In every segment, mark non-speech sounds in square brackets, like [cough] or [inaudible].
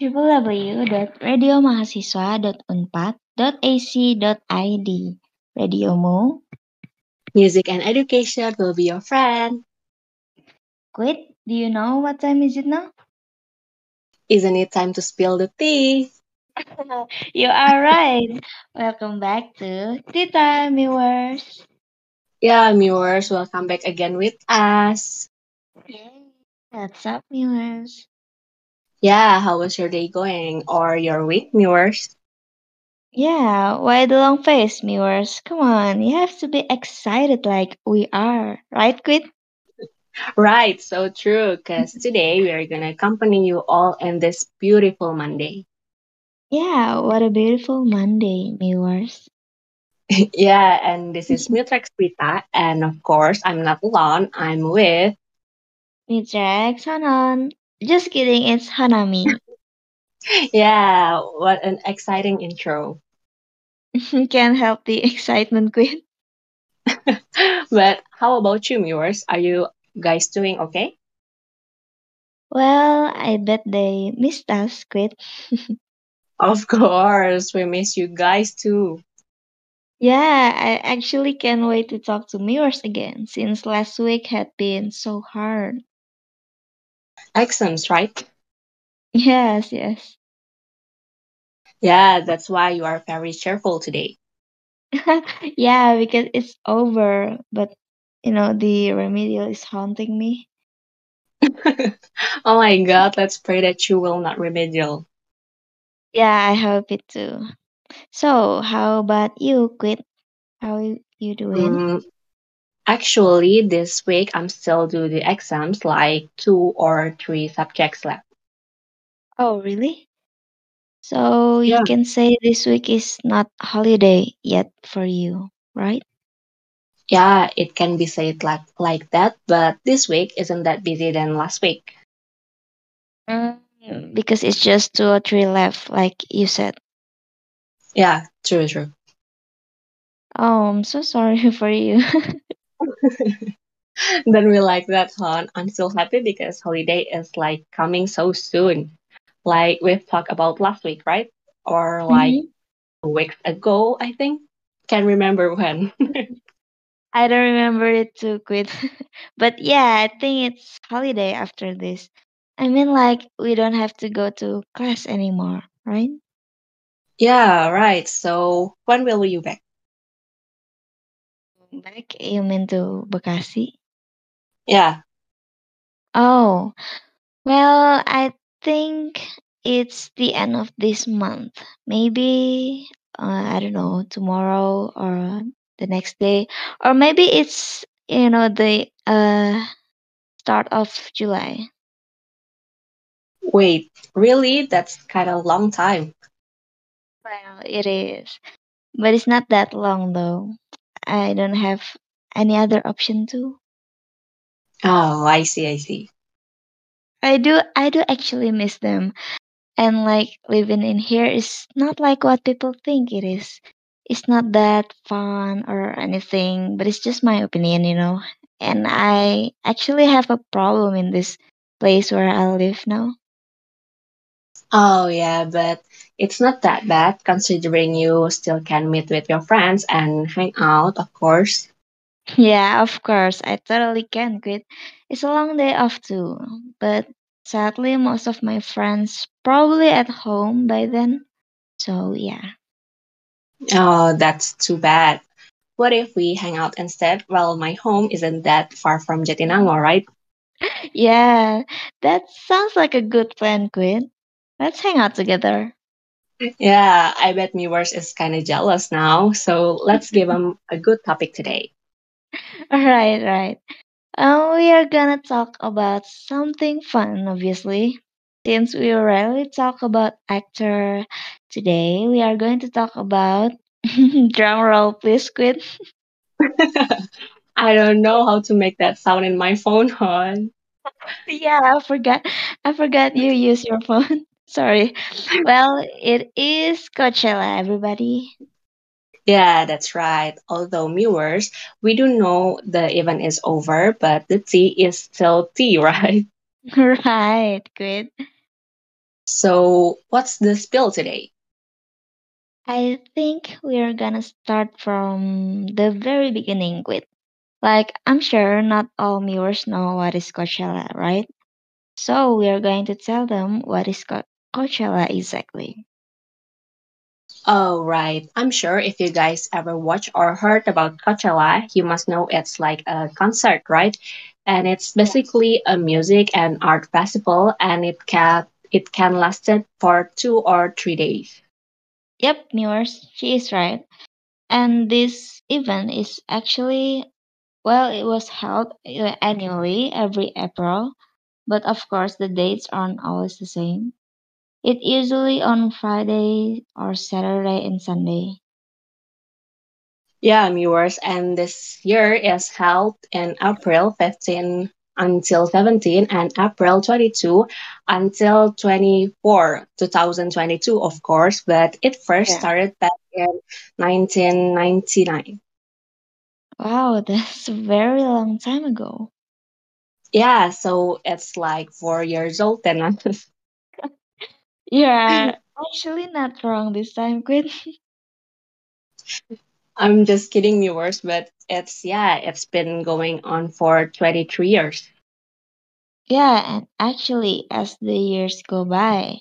www.radiomahasiswa.unpad.ac.id Radiomu, Music and education will be your friend. quit. Do you know what time is it now? Isn't it time to spill the tea? [laughs] you are right. Welcome back to Tea Time, viewers. Yeah, viewers, welcome back again with us. Yay. What's up, viewers? Yeah, how was your day going or your week, viewers? Yeah, why the long face, viewers? Come on, you have to be excited like we are, right, Quit? Right, so true, because today we are going to accompany you all in this beautiful Monday. Yeah, what a beautiful Monday, viewers. [laughs] yeah, and this is Mutrex Prita, and of course, I'm not alone. I'm with. Mitrex Hanan. Just kidding, it's Hanami. [laughs] Yeah, what an exciting intro. [laughs] Can't help the excitement, Quit. [laughs] but how about you, viewers? Are you guys doing okay? Well, I bet they missed us, Quit. Of course, we miss you guys too. Yeah, I actually can't wait to talk to Mirrors again since last week had been so hard. Exams, right? Yes, yes. Yeah, that's why you are very cheerful today. [laughs] yeah, because it's over, but you know, the remedial is haunting me. [laughs] oh my god, let's pray that you will not remedial. Yeah, I hope it too. So, how about you, Quit? How are you doing? Mm, actually, this week I'm still doing the exams, like two or three subjects left. Oh, really? So you Yeah. can say this week is not holiday yet for you, right? Yeah, it can be said like like that, but this week isn't that busy than last week. Mm, because it's just two or three left, like you said. Yeah, true, true. Oh, I'm so sorry [laughs] for you. [laughs] [laughs] then we like that one. I'm still happy because holiday is like coming so soon. Like we've talked about last week, right? Or like Mhm. weeks ago, I think. Can't remember when. [laughs] I don't remember it too, Quit. [laughs] but yeah, I think it's holiday after this. I mean, like we don't have to go to class anymore, right? yeah, right. So when will you back? Back, you mean to Bekasi? Yeah. Oh, well, I think it's the end of this month. Maybe, uh, I don't know, tomorrow or the next day. Or maybe it's, you know, the uh, start of July. Wait, really? That's kind of long time. Well, it is. But it's not that long though. I don't have any other option too. Oh, I see, I see. I do I do actually miss them. And like living in here is not like what people think it is. It's not that fun or anything, but it's just my opinion, you know. And I actually have a problem in this place where I live now. Oh, yeah, but it's not that bad considering you still can meet with your friends and hang out, of course. Yeah, of course, I totally can quit. It's a long day off too, but sadly, most of my friends probably at home by then. So yeah. Oh, that's too bad. What if we hang out instead? Well, my home isn't that far from Jatinangor, right? [laughs] Yeah, that sounds like a good plan, Quinn. Let's hang out together. Yeah, I bet viewers is kind of jealous now. So let's give them a good topic today. [laughs] Right, right. Uh, we are gonna talk about something fun, obviously. Since we rarely talk about actor, today we are going to talk about [laughs] drum roll, please, Quinn. [laughs] I don't know how to make that sound in my phone, hon. Yeah, I forgot. I forgot you use your phone. Sorry. Well, it is Coachella, everybody. Yeah, that's right. Although viewers, we do know the event is over, but the tea is still tea, [laughs] right? Right, good. So, what's the spill today? I think we're gonna start from the very beginning with, like, I'm sure not all viewers know what is Coachella, right? So we're going to tell them what is Co- Coachella exactly. Oh, right. I'm sure if you guys ever watched or heard about Coachella, you must know it's like a concert, right? And it's basically a music and art festival, and it can it can last for two or three days. Yep, viewers, she is right. And this event is actually, well, it was held uh, annually every April, but of course the dates aren't always the same. It usually on Friday or Saturday and Sunday. Yeah, viewers, and this year is held in April 15 until 17 and April 22 until 24, 2022, of course, but it first Yeah. started back in 1999. Wow, [laughs] that's a very long time ago. Yeah, so it's like four years old then. [laughs] You're [laughs] actually not wrong this time, Quinn. [laughs] I'm just kidding, viewers, but it's, yeah, it's been going on for 23 years. Yeah, and actually, as the years go by,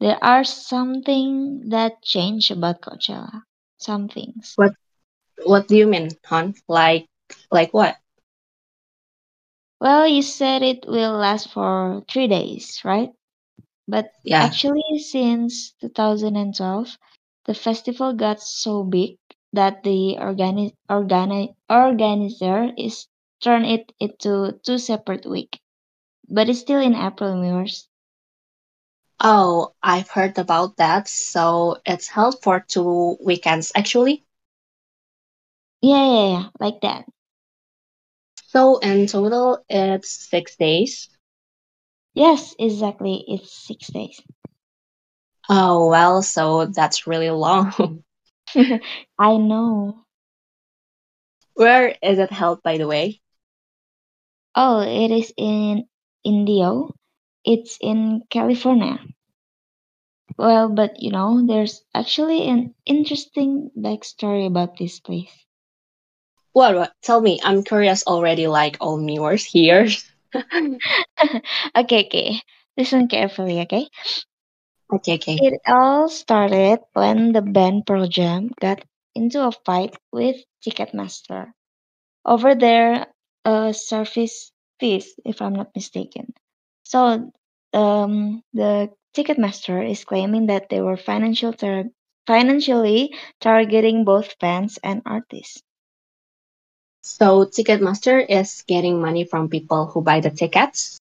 there are something that change about Coachella. Some things. What what do you mean, hon? Like like what? Well, you said it will last for three days, right? But Yeah. actually, since 2012, the festival got so big that the organi- organi- organizer is turned it into two separate week. But it's still in April, viewers. Oh, I've heard about that. So it's held for two weekends actually. Yeah, yeah, yeah, like that. So in total, it's six days. Yes, exactly. It's six days. Oh, well, so that's really long. [laughs] [laughs] I know. Where is it held, by the way? Oh, it is in Indio. It's in California. Well, but you know, there's actually an interesting backstory about this place. What, what? Tell me, I'm curious already, like all viewers here. [laughs] [laughs] okay, okay. Listen carefully, okay? okay, okay. It all started when the band Pearl Jam got into a fight with Ticketmaster over their uh, service fees, if I'm not mistaken. So, um, the Ticketmaster is claiming that they were financial tar- financially targeting both fans and artists. So Ticketmaster is getting money from people who buy the tickets.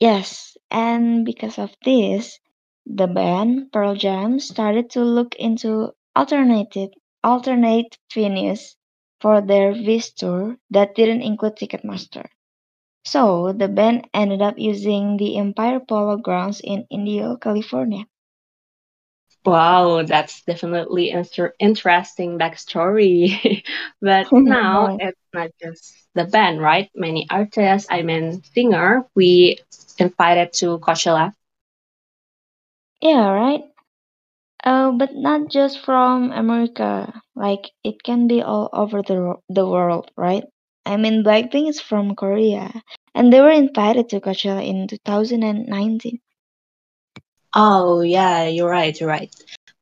Yes, and because of this, the band Pearl Jam started to look into alternative alternate venues for their Viz tour that didn't include Ticketmaster. So the band ended up using the Empire Polo Grounds in Indio, California. Wow, that's definitely inter- interesting backstory. [laughs] but [laughs] now Right. it's not just the band, right? Many artists, I mean singer, we invited to Coachella. Yeah, right. Uh, but not just from America. Like it can be all over the ro- the world, right? I mean, Blackpink is from Korea, and they were invited to Coachella in 2019. Oh yeah, you're right, you're right.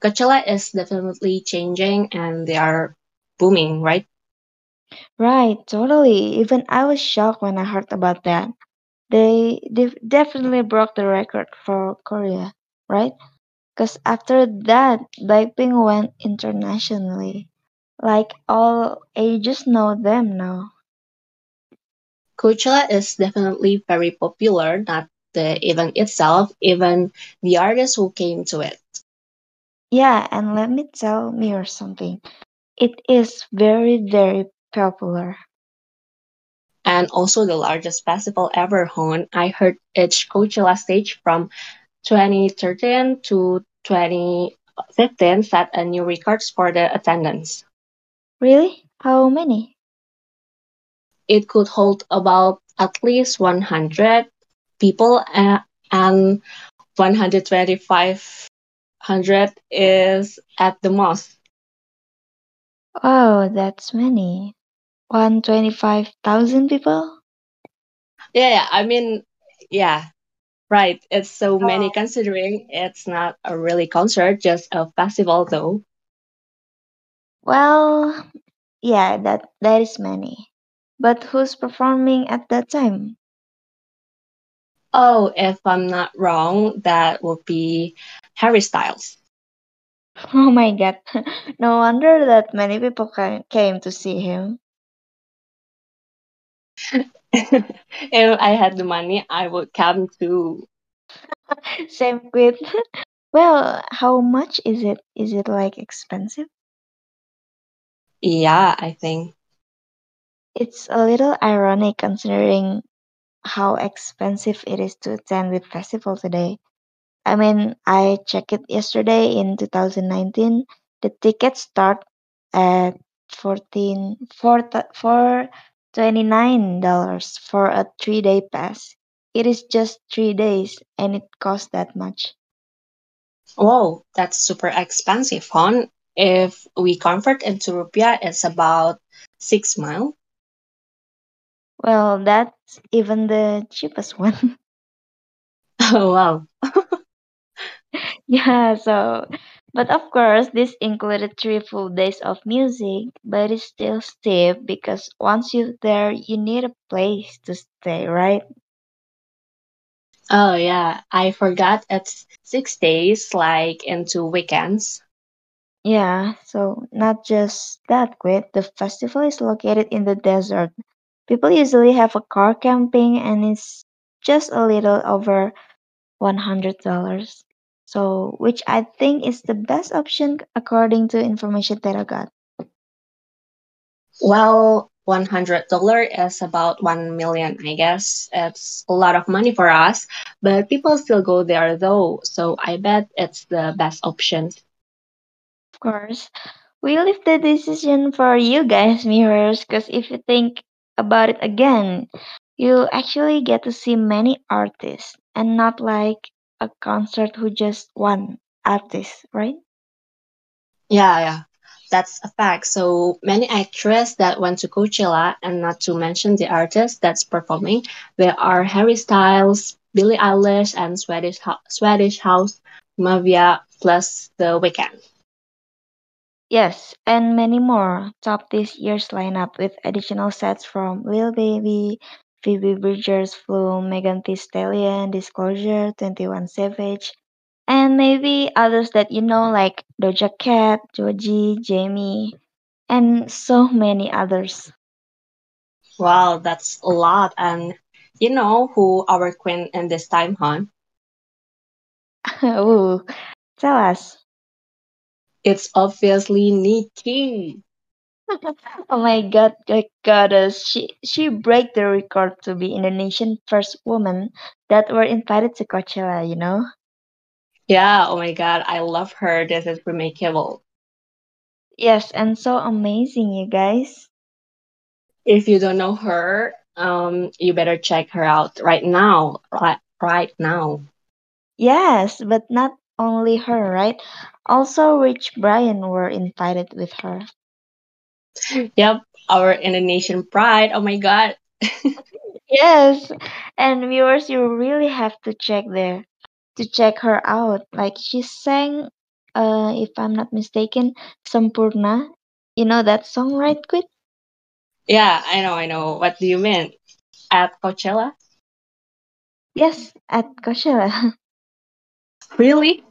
Coachella is definitely changing and they are booming, right? Right, totally. Even I was shocked when I heard about that. They def- definitely broke the record for Korea, right? Because after that, Blackpink went internationally. Like all ages know them now. Coachella is definitely very popular, not the event itself, even the artists who came to it. Yeah, and let me tell me or something. It is very, very popular. and also the largest festival ever held. I heard each Coachella stage from 2013 to 2015 set a new records for the attendance. Really? How many? It could hold about at least 100 people uh, and 12500 is at the most. Oh, that's many. 125,000 people? Yeah, yeah, I mean, yeah, right. It's so many Oh. considering it's not a really concert, just a festival though. Well, yeah, that that is many. But who's performing at that time? Oh, if I'm not wrong, that would be Harry Styles. Oh my god. [laughs] No wonder that many people ca- came to see him. [laughs] if I had the money, I would come too. [laughs] Same with Well, how much is it? Is it like expensive? Yeah, I think. It's a little ironic considering how expensive it is to attend with festival today. I mean, I checked it yesterday in 2019. The tickets start at 14 for for $29 for a 3-day pass. It is just 3 days and it costs that much. Whoa, that's super expensive, hon. If we convert into rupiah, it's about six. Well, that's even the cheapest one. [laughs] Oh, wow. Yeah, so, but of course, this included three full days of music, but it's still steep because once you're there, you need a place to stay, right? Oh, yeah. I forgot it's six days, like into weekends. Yeah, so not just that, Quit. The festival is located in the desert. People usually have a car camping, and it's just a little over $100. So, which I think is the best option according to information that I got. Well, $100 is about 1 million, I guess. It's a lot of money for us, but people still go there though, so I bet it's the best option. Of course, we leave the decision for you guys, mirrors, because if you think about it again, you actually get to see many artists and not like a concert who just one artist, right? Yeah, yeah, that's a fact. So many actresses that went to Coachella, and not to mention the artists that's performing, there are Harry Styles, Billie Eilish, and Swedish Swedish House Mafia, plus The Weeknd. Yes, and many more top this year's lineup with additional sets from Lil Baby, Phoebe Bridgers, Flume, Megan Thee Stallion, Disclosure, 21 Savage, and maybe others that you know like Doja Cat, Joji, Jamie, and so many others. Wow, that's a lot. And you know who our queen in this time, hon? [laughs] Ooh, tell us. It's obviously Nikki. [laughs] Oh my god, my goddess. She she break the record to be Indonesian first woman that were invited to Coachella, you know? Yeah, oh my god, I love her. This is remarkable. Yes, and so amazing, you guys. If you don't know her, um, you better check her out right now. Right, right now. Yes, but not only her, right? Also, Rich Brian were invited with her. Yep, our Indonesian pride. Oh my god. [laughs] Yes, and viewers, you really have to check there to check her out. Like she sang, uh, if I'm not mistaken, Sempurna. You know that song, right, Quit? Yeah, I know, I know. What do you mean? At Coachella? Yes, at Coachella. [laughs] Really?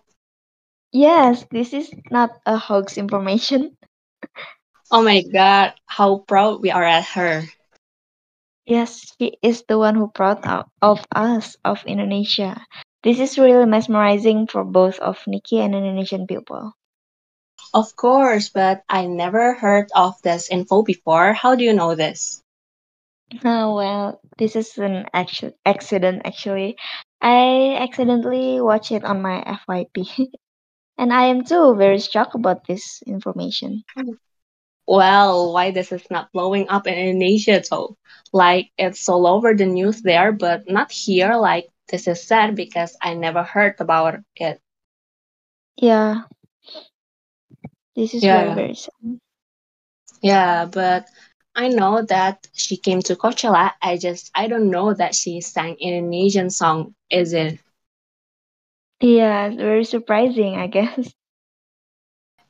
Yes, this is not a hoax information. [laughs] Oh my god, how proud we are at her. Yes, she is the one who brought out of us, of Indonesia. This is really mesmerizing for both of Nikki and Indonesian people. Of course, but I never heard of this info before. How do you know this? Oh, well, this is an actu- accident actually. I accidentally watched it on my FYP. [laughs] and I am too very shocked about this information. Well, why this is not blowing up in Indonesia though? Like it's all over the news there, but not here like this is sad because I never heard about it. Yeah, this is very, Yeah, very sad. yeah, but I know that she came to Coachella. I just I don't know that she sang Indonesian song. Is it? Yeah, it's very surprising, I guess. [laughs]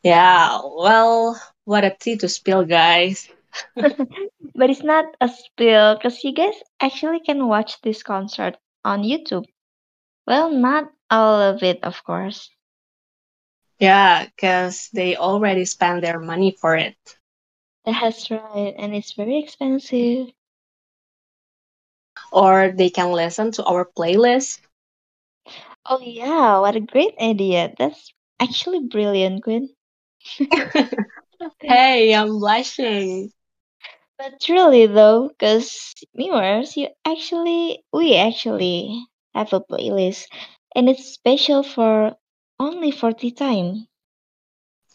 Yeah. Well, what a tea to spill, guys. [laughs] But it's not a spill because you guys actually can watch this concert on YouTube. Well, not all of it, of course. Yeah, because they already spent their money for it. That's right, and it's very expensive. Or they can listen to our playlist. Oh yeah, what a great idea. That's actually brilliant, Quinn. [laughs] hey, I'm blushing. But truly though, because viewers, you actually, we actually have a playlist, and it's special for only for the time.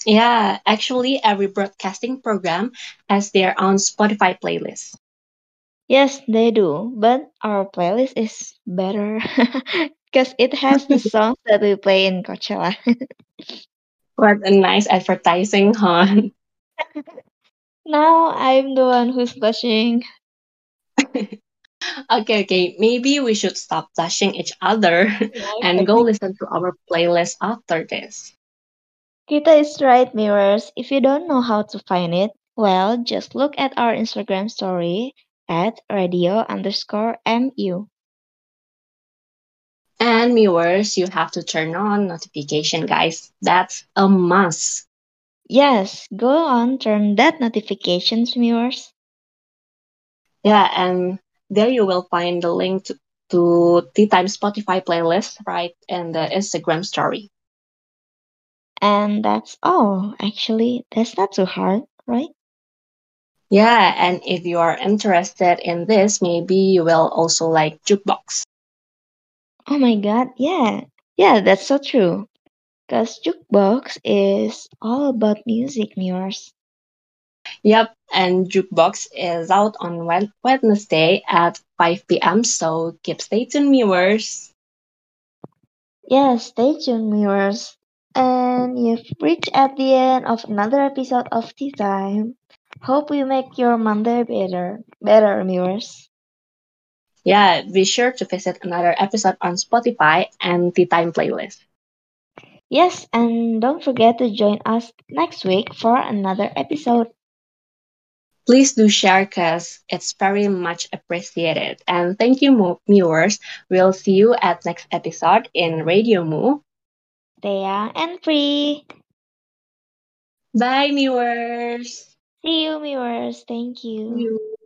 Yeah, actually, every broadcasting program has their own Spotify playlist. Yes, they do, but our playlist is better [laughs] because it has the [laughs] songs that we play in Coachella. [laughs] What a nice advertising, huh? [laughs] now I'm the one who's blushing. okay, okay, maybe we should stop blushing each other and go listen to our playlist after this. Kita is right, mirrors. If you don't know how to find it, well, just look at our Instagram story at radio underscore mu. And viewers, you have to turn on notification, guys. That's a must. Yes, go on, turn that notifications, mirrors. Yeah, and there you will find the link to, to Tea Time Spotify playlist right in the Instagram story. And that's all. Actually, that's not too hard, right? Yeah, and if you are interested in this, maybe you will also like Jukebox. Oh my god, yeah. Yeah, that's so true. Because Jukebox is all about music, mirrors. Yep, and Jukebox is out on Wed- Wednesday at 5 p.m. So keep stay tuned, viewers. Yeah, stay tuned, mirrors. And you've reached at the end of another episode of Tea Time. Hope we make your Monday better, better, mirrors. Yeah, be sure to visit another episode on Spotify and the Time playlist. Yes, and don't forget to join us next week for another episode. Please do share because it's very much appreciated. And thank you, viewers. We'll see you at next episode in Radiomu. Young and free. Bye, viewers. See you, mirrors. Thank you. You.